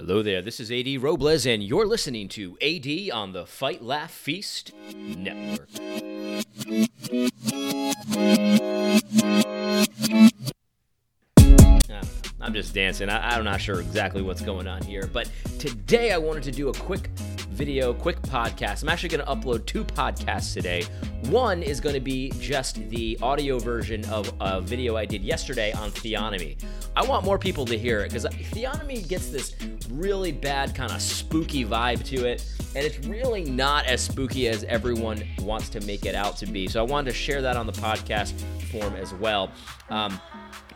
Hello there, this is AD Robles, and you're listening to AD on the Fight Laugh Feast Network. Ah, I'm just dancing. I, am not sure exactly what's going on here, but today I wanted to do a quick video, quick podcast. I'm actually going to upload two podcasts today. One is going to be just the audio version of a video I did yesterday on theonomy. I want more people to hear it because theonomy gets this really bad kind of spooky vibe to it, and it's really not as spooky as everyone wants to make it out to be. So I wanted to share that on the podcast form as well. Um,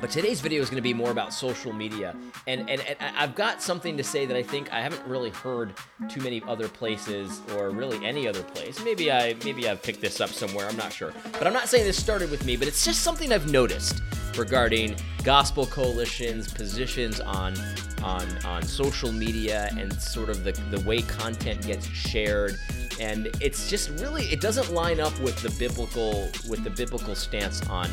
but today's video is going to be more about social media. And, and, and I've got something to say that I think I haven't really heard too many other places or really any other place. Maybe I maybe I've picked this up somewhere, I'm not sure. But I'm not saying this started with me, but it's just something I've noticed regarding gospel coalitions, positions on on on social media and sort of the, the way content gets shared and it's just really it doesn't line up with the biblical with the biblical stance on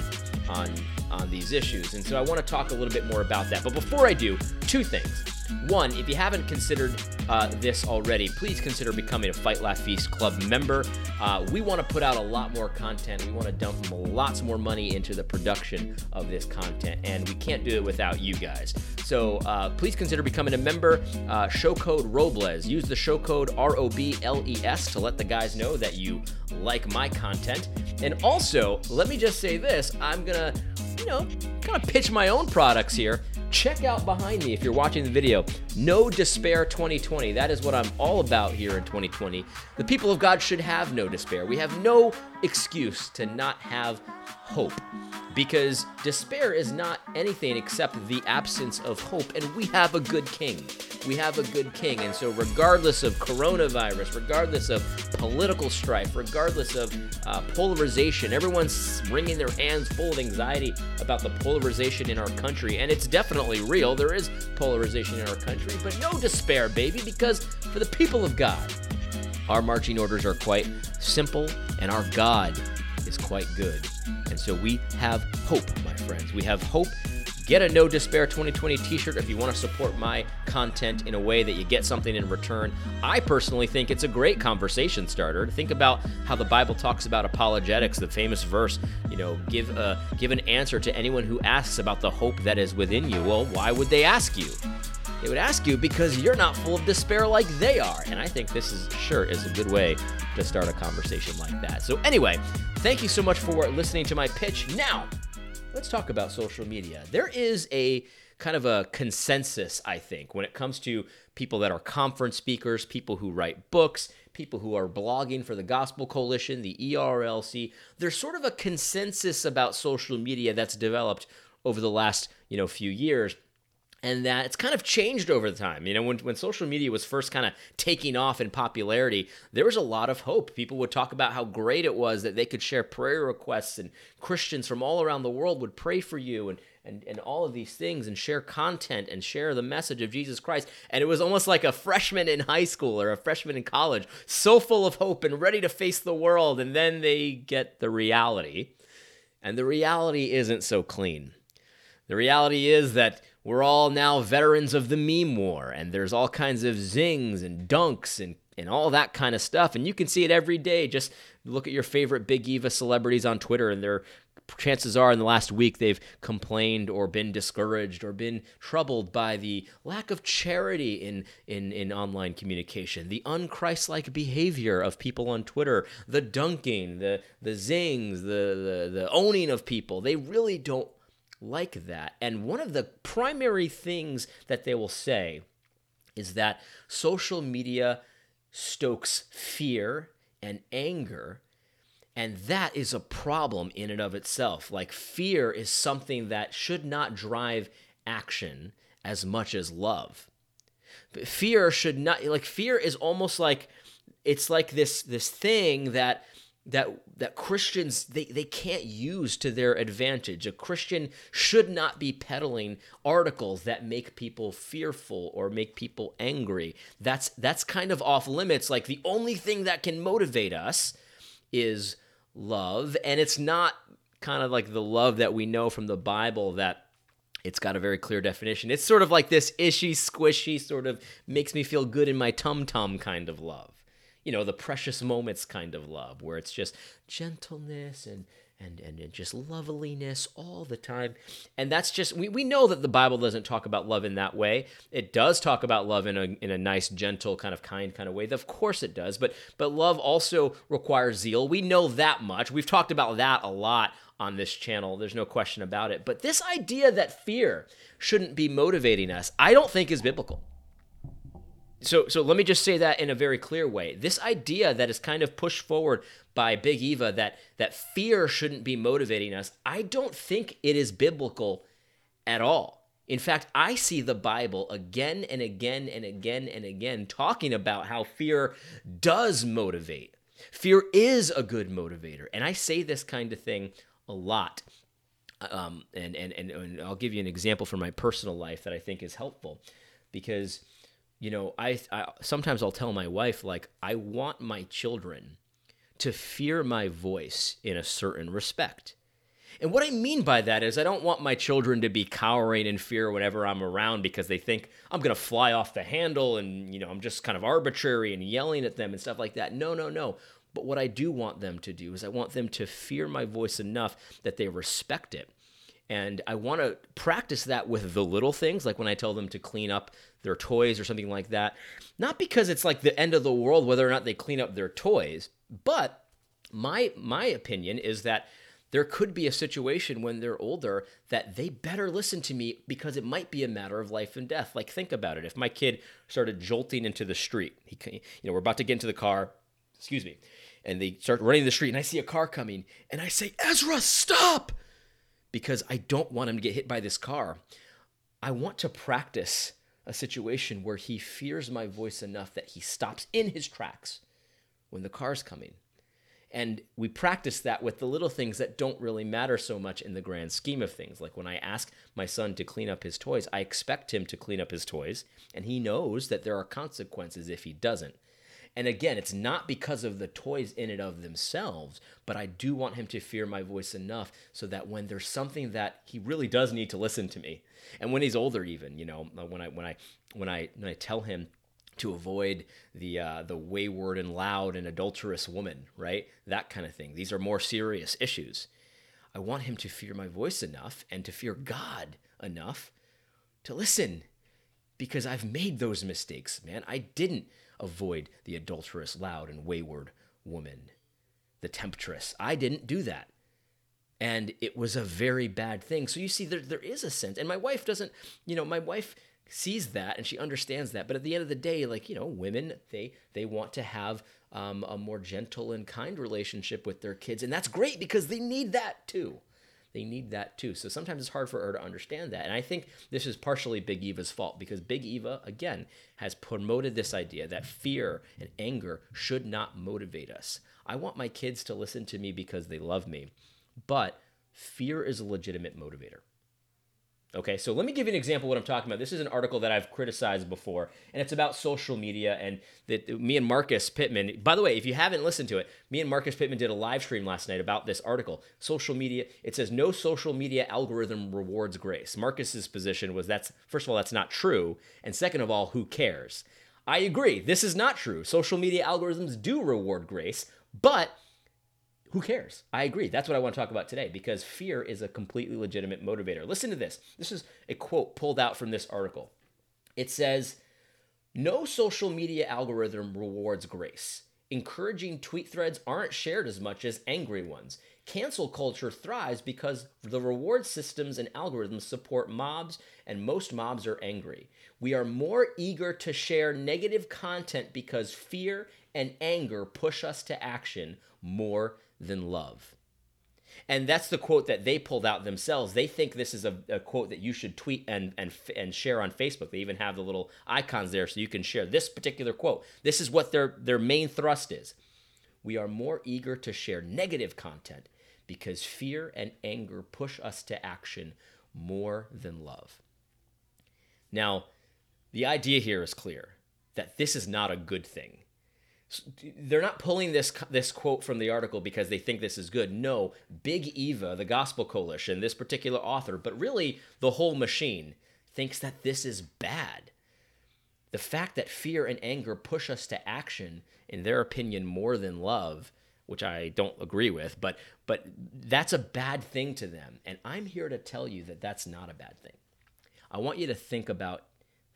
on on these issues. And so i want to talk a little bit more about that. But before i do two things one, if you haven't considered uh, this already, please consider becoming a Fight Laugh Feast Club member. Uh, we want to put out a lot more content. We want to dump lots more money into the production of this content, and we can't do it without you guys. So uh, please consider becoming a member. Uh, show code Robles. Use the show code R O B L E S to let the guys know that you like my content. And also, let me just say this I'm to, you know, kind of pitch my own products here check out behind me if you're watching the video. No despair 2020. That is what I'm all about here in 2020. The people of God should have no despair. We have no excuse to not have hope because despair is not anything except the absence of hope, and we have a good king. We have a good king, and so regardless of coronavirus, regardless of political strife, regardless of uh, polarization, everyone's wringing their hands full of anxiety about the polarization in our country, and it's definitely real. There is polarization in our country, but no despair, baby, because for the people of God, our marching orders are quite simple, and our God is quite good. And so we have hope, my friends. We have hope. Get a No Despair 2020 t shirt if you want to support my content in a way that you get something in return. I personally think it's a great conversation starter. Think about how the Bible talks about apologetics, the famous verse, you know, give, a, give an answer to anyone who asks about the hope that is within you. Well, why would they ask you? They would ask you because you're not full of despair like they are. And I think this is sure is a good way to start a conversation like that. So, anyway, thank you so much for listening to my pitch. Now, let's talk about social media. There is a kind of a consensus, I think, when it comes to people that are conference speakers, people who write books, people who are blogging for the Gospel Coalition, the ERLC. There's sort of a consensus about social media that's developed over the last, you know, few years and that it's kind of changed over the time. You know, when, when social media was first kind of taking off in popularity, there was a lot of hope. People would talk about how great it was that they could share prayer requests, and Christians from all around the world would pray for you, and and, and all of these things, and share content and share the message of Jesus Christ. And it was almost like a freshman in high school or a freshman in college, so full of hope and ready to face the world. And then they get the reality, and the reality isn't so clean. The reality is that we're all now veterans of the meme war, and there's all kinds of zings and dunks and, and all that kind of stuff. And you can see it every day. Just look at your favorite Big Eva celebrities on Twitter, and their chances are in the last week they've complained or been discouraged or been troubled by the lack of charity in, in, in online communication, the unchristlike behavior of people on Twitter, the dunking, the, the zings, the, the, the owning of people. They really don't like that. And one of the primary things that they will say is that social media stokes fear and anger. And that is a problem in and of itself. Like, fear is something that should not drive action as much as love. But fear should not, like, fear is almost like, it's like this, this thing that that that Christians they, they can't use to their advantage. A Christian should not be peddling articles that make people fearful or make people angry. That's that's kind of off limits. Like the only thing that can motivate us is love, and it's not kind of like the love that we know from the Bible that it's got a very clear definition. It's sort of like this ishy, squishy, sort of makes me feel good in my tum tum kind of love. You know, the precious moments kind of love, where it's just gentleness and and, and, and just loveliness all the time. And that's just, we, we know that the Bible doesn't talk about love in that way. It does talk about love in a, in a nice, gentle, kind of kind kind of way. Of course it does. But, but love also requires zeal. We know that much. We've talked about that a lot on this channel. There's no question about it. But this idea that fear shouldn't be motivating us, I don't think is biblical so so let me just say that in a very clear way. This idea that is kind of pushed forward by Big Eva that that fear shouldn't be motivating us, I don't think it is biblical at all. In fact, I see the Bible again and again and again and again talking about how fear does motivate. Fear is a good motivator. And I say this kind of thing a lot. Um, and, and, and, and I'll give you an example from my personal life that I think is helpful because you know, I, I sometimes I'll tell my wife like I want my children to fear my voice in a certain respect. And what I mean by that is I don't want my children to be cowering in fear whenever I'm around because they think I'm going to fly off the handle and you know, I'm just kind of arbitrary and yelling at them and stuff like that. No, no, no. But what I do want them to do is I want them to fear my voice enough that they respect it and I want to practice that with the little things, like when I tell them to clean up their toys or something like that. Not because it's like the end of the world whether or not they clean up their toys, but my my opinion is that there could be a situation when they're older that they better listen to me because it might be a matter of life and death. Like think about it. If my kid started jolting into the street, he you know, we're about to get into the car, excuse me, and they start running the street and I see a car coming and I say, "Ezra, stop!" Because I don't want him to get hit by this car. I want to practice a situation where he fears my voice enough that he stops in his tracks when the car's coming. And we practice that with the little things that don't really matter so much in the grand scheme of things. Like when I ask my son to clean up his toys, I expect him to clean up his toys, and he knows that there are consequences if he doesn't. And again, it's not because of the toys in and of themselves, but I do want him to fear my voice enough so that when there's something that he really does need to listen to me, and when he's older, even you know, uh, when I when I when I when I tell him to avoid the uh, the wayward and loud and adulterous woman, right? That kind of thing. These are more serious issues. I want him to fear my voice enough and to fear God enough to listen because I've made those mistakes, man. I didn't avoid the adulterous, loud, and wayward woman, the temptress. I didn't do that. And it was a very bad thing. So you see, there, there is a sense. And my wife doesn't, you know, my wife sees that and she understands that. But at the end of the day, like, you know, women, they they want to have um, a more gentle and kind relationship with their kids. And that's great because they need that too they need that too. So sometimes it's hard for her to understand that. And I think this is partially Big Eva's fault because Big Eva, again, has promoted this idea that fear and anger should not motivate us. I want my kids to listen to me because they love me, but fear is a legitimate motivator. Okay, so let me give you an example of what I'm talking about. This is an article that I've criticized before, and it's about social media. And that me and Marcus Pittman, by the way, if you haven't listened to it, me and Marcus Pittman did a live stream last night about this article. Social media, it says no social media algorithm rewards grace. Marcus's position was that's, first of all, that's not true. And second of all, who cares? I agree, this is not true. Social media algorithms do reward grace, but who cares? I agree. That's what I want to talk about today because fear is a completely legitimate motivator. Listen to this. This is a quote pulled out from this article. It says, No social media algorithm rewards grace. Encouraging tweet threads aren't shared as much as angry ones. Cancel culture thrives because the reward systems and algorithms support mobs, and most mobs are angry. We are more eager to share negative content because fear and anger push us to action more than love. And that's the quote that they pulled out themselves. They think this is a, a, quote that you should tweet and, and, and share on Facebook. They even have the little icons there so you can share this particular quote. This is what their, their main thrust is. We are more eager to share negative content because fear and anger push us to action more than love. Now, the idea here is clear that this is not a good thing. They're not pulling this this quote from the article because they think this is good. No, Big Eva, the Gospel Coalition, this particular author, but really the whole machine thinks that this is bad. The fact that fear and anger push us to action, in their opinion, more than love, which I don't agree with, but but that's a bad thing to them. And I'm here to tell you that that's not a bad thing. I want you to think about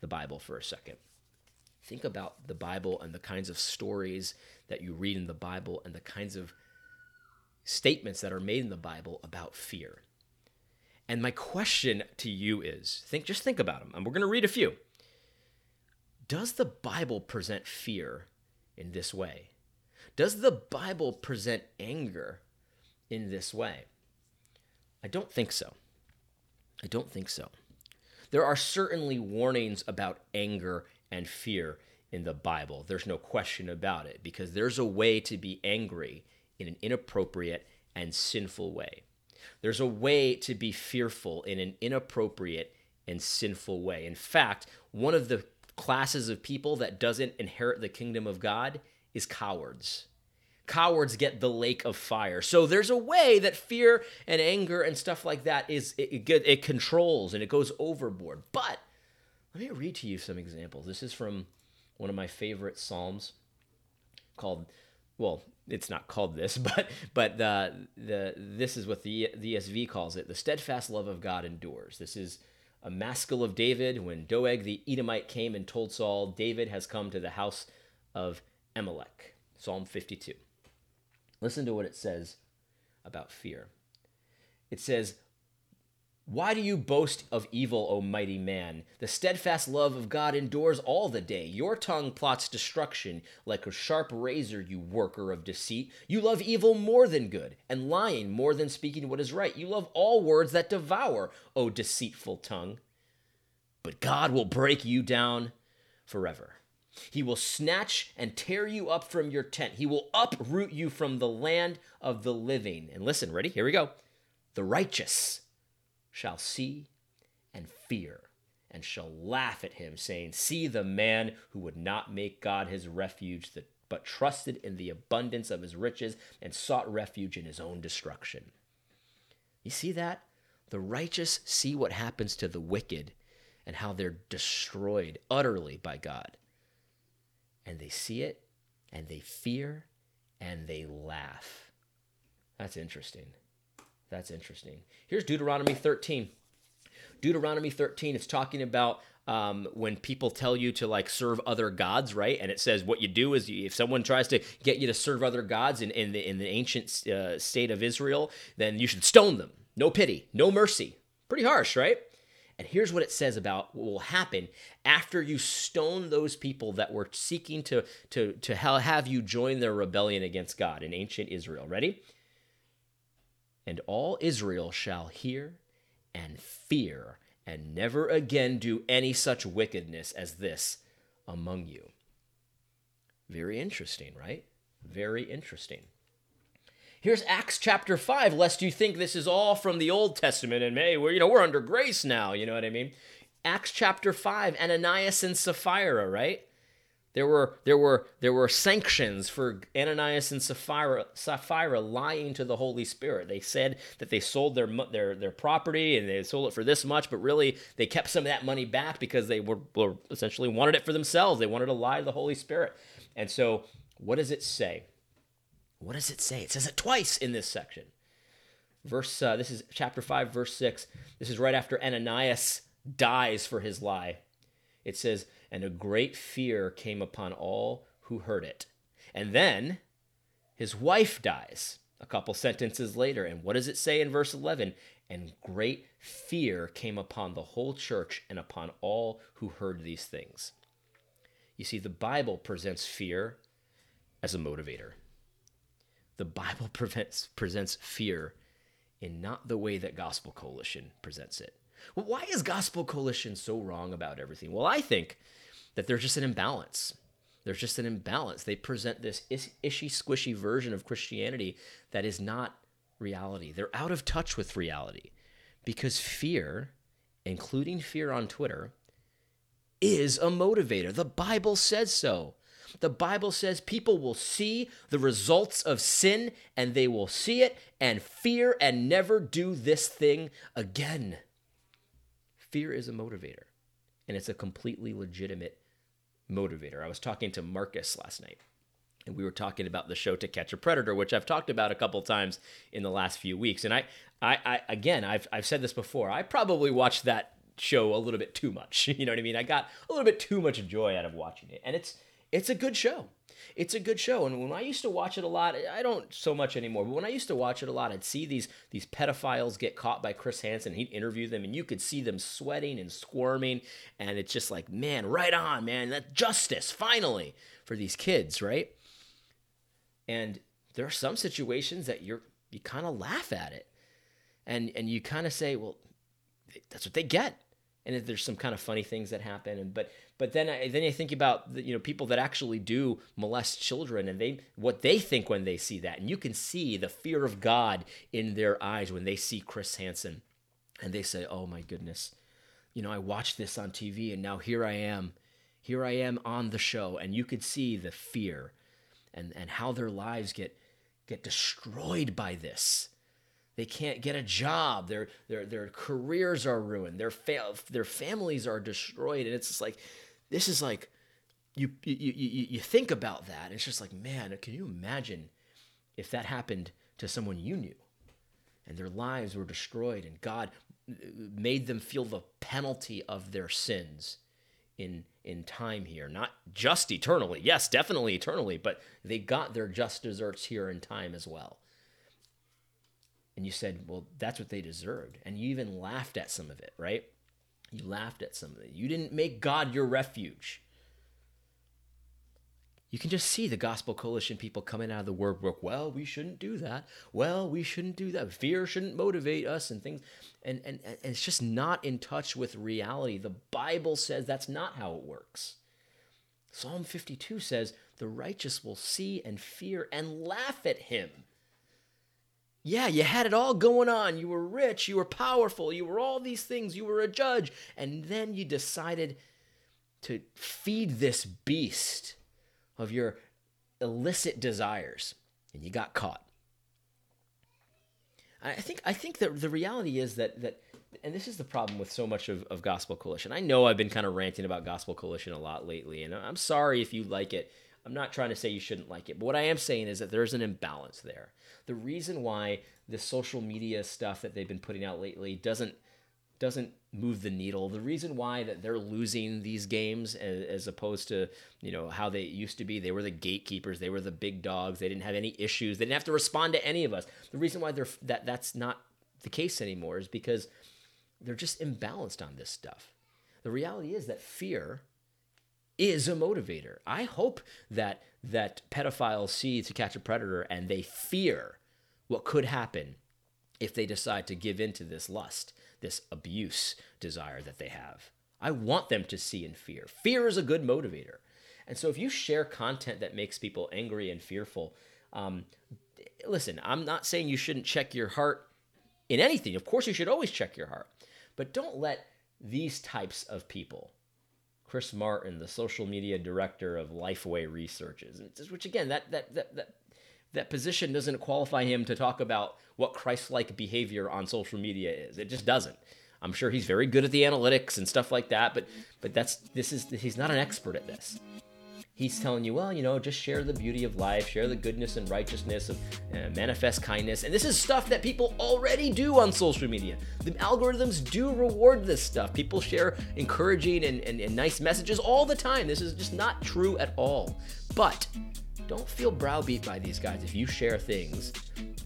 the Bible for a second. Think about the Bible and the kinds of stories that you read in the Bible and the kinds of statements that are made in the Bible about fear. And my question to you is think just think about them. And we're going to read a few. Does the Bible present fear in this way? Does the Bible present anger in this way? I don't think so. I don't think so. There are certainly warnings about anger and fear in the Bible. There's no question about it because there's a way to be angry in an inappropriate and sinful way. There's a way to be fearful in an inappropriate and sinful way. In fact, one of the classes of people that doesn't inherit the kingdom of God is cowards. Cowards get the lake of fire. So there's a way that fear and anger and stuff like that is it, it, it controls and it goes overboard. But let me read to you some examples. This is from one of my favorite psalms called well, it's not called this, but but the the this is what the the ESV calls it. The steadfast love of God endures. This is a maskil of David when Doeg the Edomite came and told Saul, David has come to the house of Ahimelech. Psalm 52. Listen to what it says about fear. It says, why do you boast of evil, O mighty man? The steadfast love of God endures all the day. Your tongue plots destruction like a sharp razor, you worker of deceit. You love evil more than good, and lying more than speaking what is right. You love all words that devour, O deceitful tongue. But God will break you down forever. He will snatch and tear you up from your tent. He will uproot you from the land of the living. And listen, ready? Here we go. The righteous shall see and fear, and shall laugh at him, saying, See the man who would not make God his refuge, but trusted in the abundance of his riches and sought refuge in his own destruction. You see that? The righteous see what happens to the wicked and how they're destroyed utterly by God. And they see it and they fear and they laugh. That's interesting. That's interesting. Here's Deuteronomy 13. Deuteronomy 13, it's talking about um, when people tell you to like serve other gods, right? And it says what you do is you, if someone tries to get you to serve other gods in, in, the, in the ancient uh, state of Israel, then you should stone them. No pity, no mercy. Pretty harsh, right? And here's what it says about what will happen after you stone those people that were seeking to, to, to have you join their rebellion against God in ancient Israel. Ready? And all Israel shall hear and fear, and never again do any such wickedness as this among you. Very interesting, right? Very interesting. Here's Acts chapter 5, lest you think this is all from the Old Testament and hey, we're, you know, we're under grace now, you know what I mean? Acts chapter 5, Ananias and Sapphira, right? There were there were there were sanctions for Ananias and Sapphira, Sapphira lying to the Holy Spirit. They said that they sold their their their property and they sold it for this much, but really they kept some of that money back because they were, were essentially wanted it for themselves. They wanted to lie to the Holy Spirit. And so, what does it say? What does it say? It says it twice in this section. Verse uh, this is chapter 5 verse 6. This is right after Ananias dies for his lie. It says and a great fear came upon all who heard it. And then his wife dies a couple sentences later. And what does it say in verse 11? And great fear came upon the whole church and upon all who heard these things. You see, the Bible presents fear as a motivator. The Bible prevents, presents fear in not the way that Gospel Coalition presents it. Well, why is Gospel Coalition so wrong about everything? Well, I think that there's just an imbalance. There's just an imbalance. They present this ishy squishy version of Christianity that is not reality. They're out of touch with reality because fear, including fear on Twitter, is a motivator. The Bible says so. The Bible says people will see the results of sin and they will see it and fear and never do this thing again. Fear is a motivator, and it's a completely legitimate motivator. I was talking to Marcus last night, and we were talking about the show To Catch a Predator, which I've talked about a couple times in the last few weeks. And I, I, I again, I've, I've said this before. I probably watched that show a little bit too much. You know what I mean? I got a little bit too much joy out of watching it, and it's it's a good show. It's a good show, and when I used to watch it a lot, I don't so much anymore. But when I used to watch it a lot, I'd see these these pedophiles get caught by Chris Hansen. He'd interview them, and you could see them sweating and squirming, and it's just like, man, right on, man, that justice finally for these kids, right? And there are some situations that you're you kind of laugh at it, and and you kind of say, well, that's what they get and there's some kind of funny things that happen and but but then I, then you think about the, you know people that actually do molest children and they what they think when they see that and you can see the fear of God in their eyes when they see Chris Hansen and they say oh my goodness. You know I watched this on TV and now here I am. Here I am on the show. And you could see the fear and and how their lives get get destroyed by this they can't get a job. Their their their careers are ruined. Their fa- their families are destroyed. And it's just like this is like you you you you think about that. it's just like man, can you imagine if that happened to someone you knew, and their lives were destroyed, and God made them feel the penalty of their sins in in time here not just eternally yes definitely eternally but they got their just deserts here in time as well and you said, well, that's what they deserved. And you even laughed at some of it, right? You laughed at some of it. You didn't make God your refuge. You can just see the Gospel Coalition people coming out of the word work. Well, we shouldn't do that. Well, we shouldn't do that. Fear shouldn't motivate us and things. And, and, and it's just not in touch with reality. The Bible says that's not how it works. Psalm 52 says, The righteous will see and fear and laugh at him. Yeah, you had it all going on. You were rich, you were powerful, you were all these things, you were a judge. And then you decided to feed this beast of your illicit desires, and you got caught. I think I think that the reality is that that and this is the problem with so much of, of Gospel Coalition. I know I've been kind of ranting about Gospel Coalition a lot lately, and I'm sorry if you like it. I'm not trying to say you shouldn't like it, but what I am saying is that there's an imbalance there. The reason why the social media stuff that they've been putting out lately doesn't doesn't move the needle. The reason why that they're losing these games as, opposed to, you know, how they used to be, they were the gatekeepers, they were the big dogs, they didn't have any issues, they didn't have to respond to any of us. The reason why they're that that's not the case anymore is because they're just imbalanced on this stuff. The reality is that fear is a motivator. I hope that that pedophiles see to catch a predator and they fear what could happen if they decide to give in to this lust, this abuse desire that they have. I want them to see and fear. Fear is a good motivator. And so if you share content that makes people angry and fearful, um, listen, I'm not saying you shouldn't check your heart in anything. Of course, you should always check your heart. But don't let these types of people Chris Martin, the social media director of Lifeway Researches, which again, that that that that that position doesn't qualify him to talk about what Christ-like behavior on social media is. It just doesn't. I'm sure he's very good at the analytics and stuff like that, but but that's this is he's not an expert at this he's telling you, well, you know, just share the beauty of life, share the goodness and righteousness of uh, manifest kindness. And this is stuff that people already do on social media. The algorithms do reward this stuff. People share encouraging and, and, and nice messages all the time. This is just not true at all. But don't feel browbeat by these guys if you share things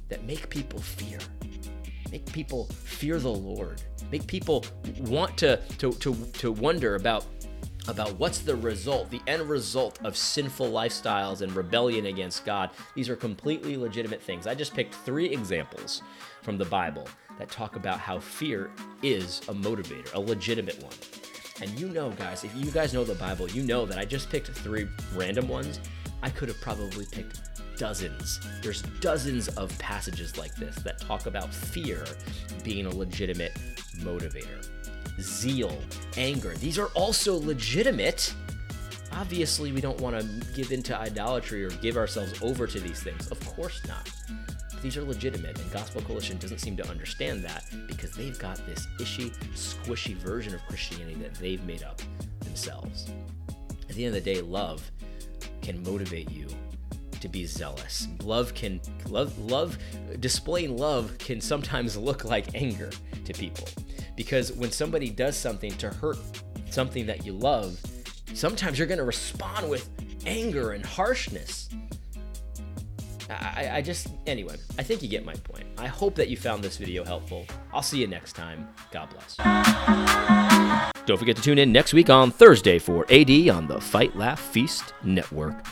that make people fear. Make people fear the Lord. Make people want to, to, to, to wonder about about what's the result, the end result of sinful lifestyles and rebellion against God. These are completely legitimate things. I just picked three examples from the Bible that talk about how fear is a motivator, a legitimate one. And you know, guys, if you guys know the Bible, you know that I just picked three random ones. I could have probably picked dozens. There's dozens of passages like this that talk about fear being a legitimate motivator zeal, anger. These are also legitimate Obviously, we don't want to give into idolatry or give ourselves over to these things. Of course not. These are legitimate, and Gospel Coalition doesn't seem to understand that because they've got this ishy, squishy version of Christianity that they've made up themselves. At the end of the day, love can motivate you to be zealous. Love can love love displaying love can sometimes look like anger to people. Because when somebody does something to hurt something that you love, sometimes you're going to respond with anger and harshness. I, I, just, anyway, I think you get my point. I hope that you found this video helpful. I'll see you next time. God bless. Don't forget to tune in next week on Thursday for AD on the Fight Laugh Feast Network.